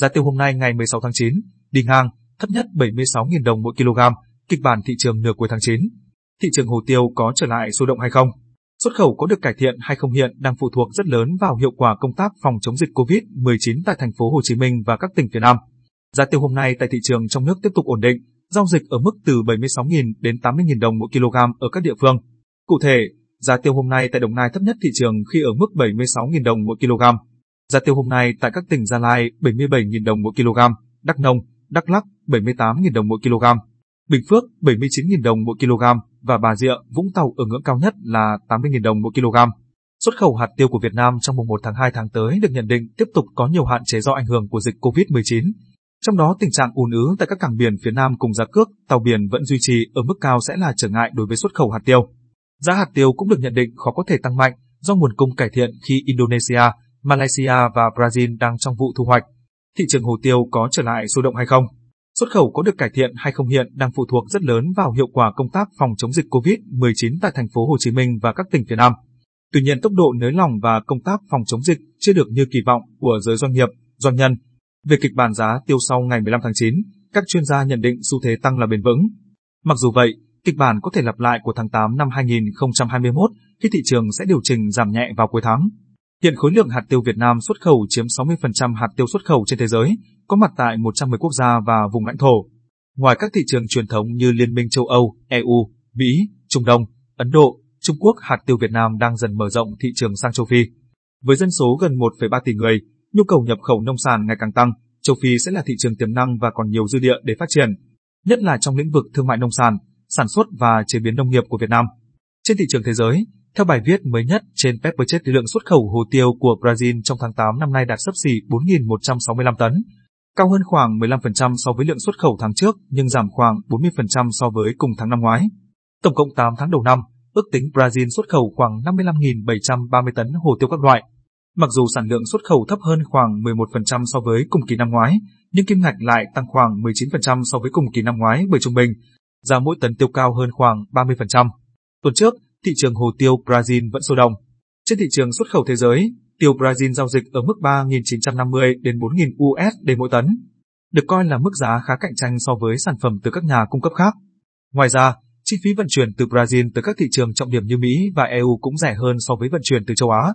Giá tiêu hôm nay ngày 16 tháng 9, đi ngang, thấp nhất 76.000 đồng mỗi kg, kịch bản thị trường nửa cuối tháng 9. Thị trường hồ tiêu có trở lại sôi động hay không? Xuất khẩu có được cải thiện hay không hiện đang phụ thuộc rất lớn vào hiệu quả công tác phòng chống dịch COVID-19 tại thành phố Hồ Chí Minh và các tỉnh phía Nam. Giá tiêu hôm nay tại thị trường trong nước tiếp tục ổn định, giao dịch ở mức từ 76.000 đến 80.000 đồng mỗi kg ở các địa phương. Cụ thể, giá tiêu hôm nay tại Đồng Nai thấp nhất thị trường khi ở mức 76.000 đồng mỗi kg. Giá tiêu hôm nay tại các tỉnh Gia Lai 77.000 đồng mỗi kg, Đắk Nông, Đắk Lắk 78.000 đồng mỗi kg, Bình Phước 79.000 đồng mỗi kg và Bà Rịa, Vũng Tàu ở ngưỡng cao nhất là 80.000 đồng mỗi kg. Xuất khẩu hạt tiêu của Việt Nam trong mùng 1 tháng 2 tháng tới được nhận định tiếp tục có nhiều hạn chế do ảnh hưởng của dịch COVID-19. Trong đó tình trạng ùn ứ tại các cảng biển phía Nam cùng giá cước tàu biển vẫn duy trì ở mức cao sẽ là trở ngại đối với xuất khẩu hạt tiêu. Giá hạt tiêu cũng được nhận định khó có thể tăng mạnh do nguồn cung cải thiện khi Indonesia, Malaysia và Brazil đang trong vụ thu hoạch. Thị trường hồ tiêu có trở lại sôi động hay không? Xuất khẩu có được cải thiện hay không hiện đang phụ thuộc rất lớn vào hiệu quả công tác phòng chống dịch COVID-19 tại thành phố Hồ Chí Minh và các tỉnh phía Nam. Tuy nhiên tốc độ nới lỏng và công tác phòng chống dịch chưa được như kỳ vọng của giới doanh nghiệp, doanh nhân. Về kịch bản giá tiêu sau ngày 15 tháng 9, các chuyên gia nhận định xu thế tăng là bền vững. Mặc dù vậy, kịch bản có thể lặp lại của tháng 8 năm 2021 khi thị trường sẽ điều chỉnh giảm nhẹ vào cuối tháng. Hiện khối lượng hạt tiêu Việt Nam xuất khẩu chiếm 60% hạt tiêu xuất khẩu trên thế giới, có mặt tại 110 quốc gia và vùng lãnh thổ. Ngoài các thị trường truyền thống như Liên minh châu Âu, EU, Mỹ, Trung Đông, Ấn Độ, Trung Quốc, hạt tiêu Việt Nam đang dần mở rộng thị trường sang châu Phi. Với dân số gần 1,3 tỷ người, nhu cầu nhập khẩu nông sản ngày càng tăng, châu Phi sẽ là thị trường tiềm năng và còn nhiều dư địa để phát triển, nhất là trong lĩnh vực thương mại nông sản, sản xuất và chế biến nông nghiệp của Việt Nam. Trên thị trường thế giới, theo bài viết mới nhất trên PepperChat, lượng xuất khẩu hồ tiêu của Brazil trong tháng 8 năm nay đạt sấp xỉ 4.165 tấn, cao hơn khoảng 15% so với lượng xuất khẩu tháng trước nhưng giảm khoảng 40% so với cùng tháng năm ngoái. Tổng cộng 8 tháng đầu năm, ước tính Brazil xuất khẩu khoảng 55.730 tấn hồ tiêu các loại. Mặc dù sản lượng xuất khẩu thấp hơn khoảng 11% so với cùng kỳ năm ngoái, nhưng kim ngạch lại tăng khoảng 19% so với cùng kỳ năm ngoái bởi trung bình, giá mỗi tấn tiêu cao hơn khoảng 30%. Tuần trước, thị trường hồ tiêu Brazil vẫn sôi động. Trên thị trường xuất khẩu thế giới, tiêu Brazil giao dịch ở mức 3.950 đến 4.000 USD mỗi tấn, được coi là mức giá khá cạnh tranh so với sản phẩm từ các nhà cung cấp khác. Ngoài ra, chi phí vận chuyển từ Brazil tới các thị trường trọng điểm như Mỹ và EU cũng rẻ hơn so với vận chuyển từ châu Á.